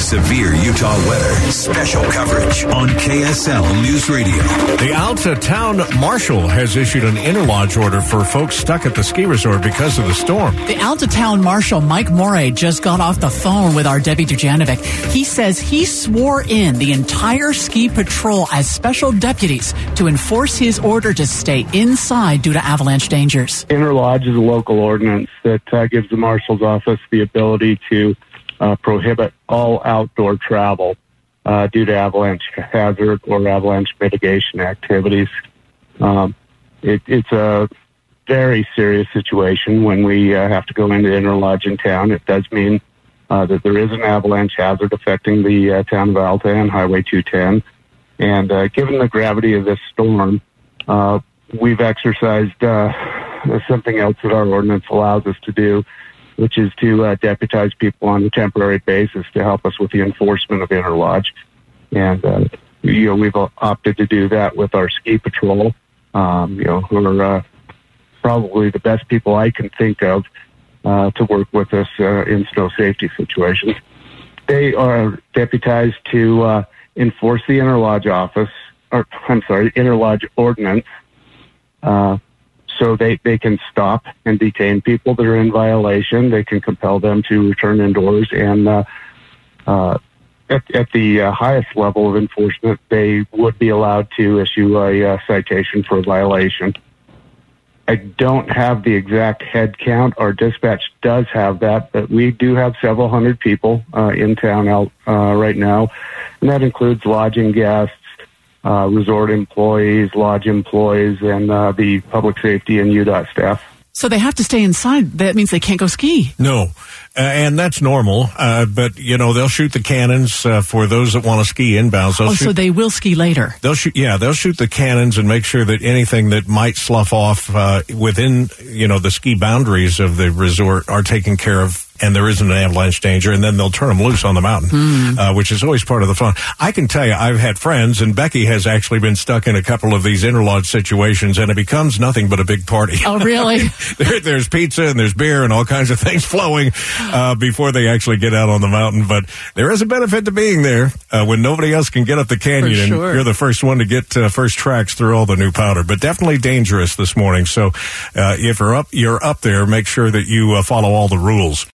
Severe Utah weather. Special coverage on KSL News Radio. The Alta Town Marshal has issued an interlodge order for folks stuck at the ski resort because of the storm. The Alta Town Marshal, Mike Morey, just got off the phone with our Debbie Dujanovic. He says he swore in the entire ski patrol as special deputies to enforce his order to stay inside due to avalanche dangers. Interlodge is a local ordinance that uh, gives the marshal's office the ability to uh, prohibit all outdoor travel uh, due to avalanche hazard or avalanche mitigation activities. Um, it, it's a very serious situation when we uh, have to go into interlodge in town. It does mean uh, that there is an avalanche hazard affecting the uh, town of Alta and Highway 210. And uh, given the gravity of this storm, uh, we've exercised uh, something else that our ordinance allows us to do, which is to uh, deputize people on a temporary basis to help us with the enforcement of interlodge. And, uh, you know, we've opted to do that with our ski patrol, um, you know, who are uh, probably the best people I can think of uh, to work with us uh, in snow safety situations. They are deputized to uh, enforce the interlodge office, or I'm sorry, interlodge ordinance. Uh, so they, they can stop and detain people that are in violation. They can compel them to return indoors. And uh, uh, at, at the uh, highest level of enforcement, they would be allowed to issue a uh, citation for a violation. I don't have the exact head count. Our dispatch does have that, but we do have several hundred people uh, in town out uh, right now, and that includes lodging guests, uh, resort employees, lodge employees, and uh, the public safety and UDOT staff. So they have to stay inside. That means they can't go ski. No, uh, and that's normal. Uh, but you know they'll shoot the cannons uh, for those that want to ski inbounds. They'll oh, shoot, so they will ski later. They'll shoot. Yeah, they'll shoot the cannons and make sure that anything that might slough off uh, within you know the ski boundaries of the resort are taken care of and there isn't an avalanche danger, and then they'll turn them loose on the mountain, Hmm. uh, which is always part of the fun. I can tell you, I've had friends, and Becky has actually been stuck in a couple of these interlodge situations, and it becomes nothing but a big party. Oh, really? there, there's pizza and there's beer and all kinds of things flowing uh, before they actually get out on the mountain. But there is a benefit to being there uh, when nobody else can get up the canyon, For and you're the first one to get uh, first tracks through all the new powder. But definitely dangerous this morning. So uh, if you're up, you're up there. Make sure that you uh, follow all the rules.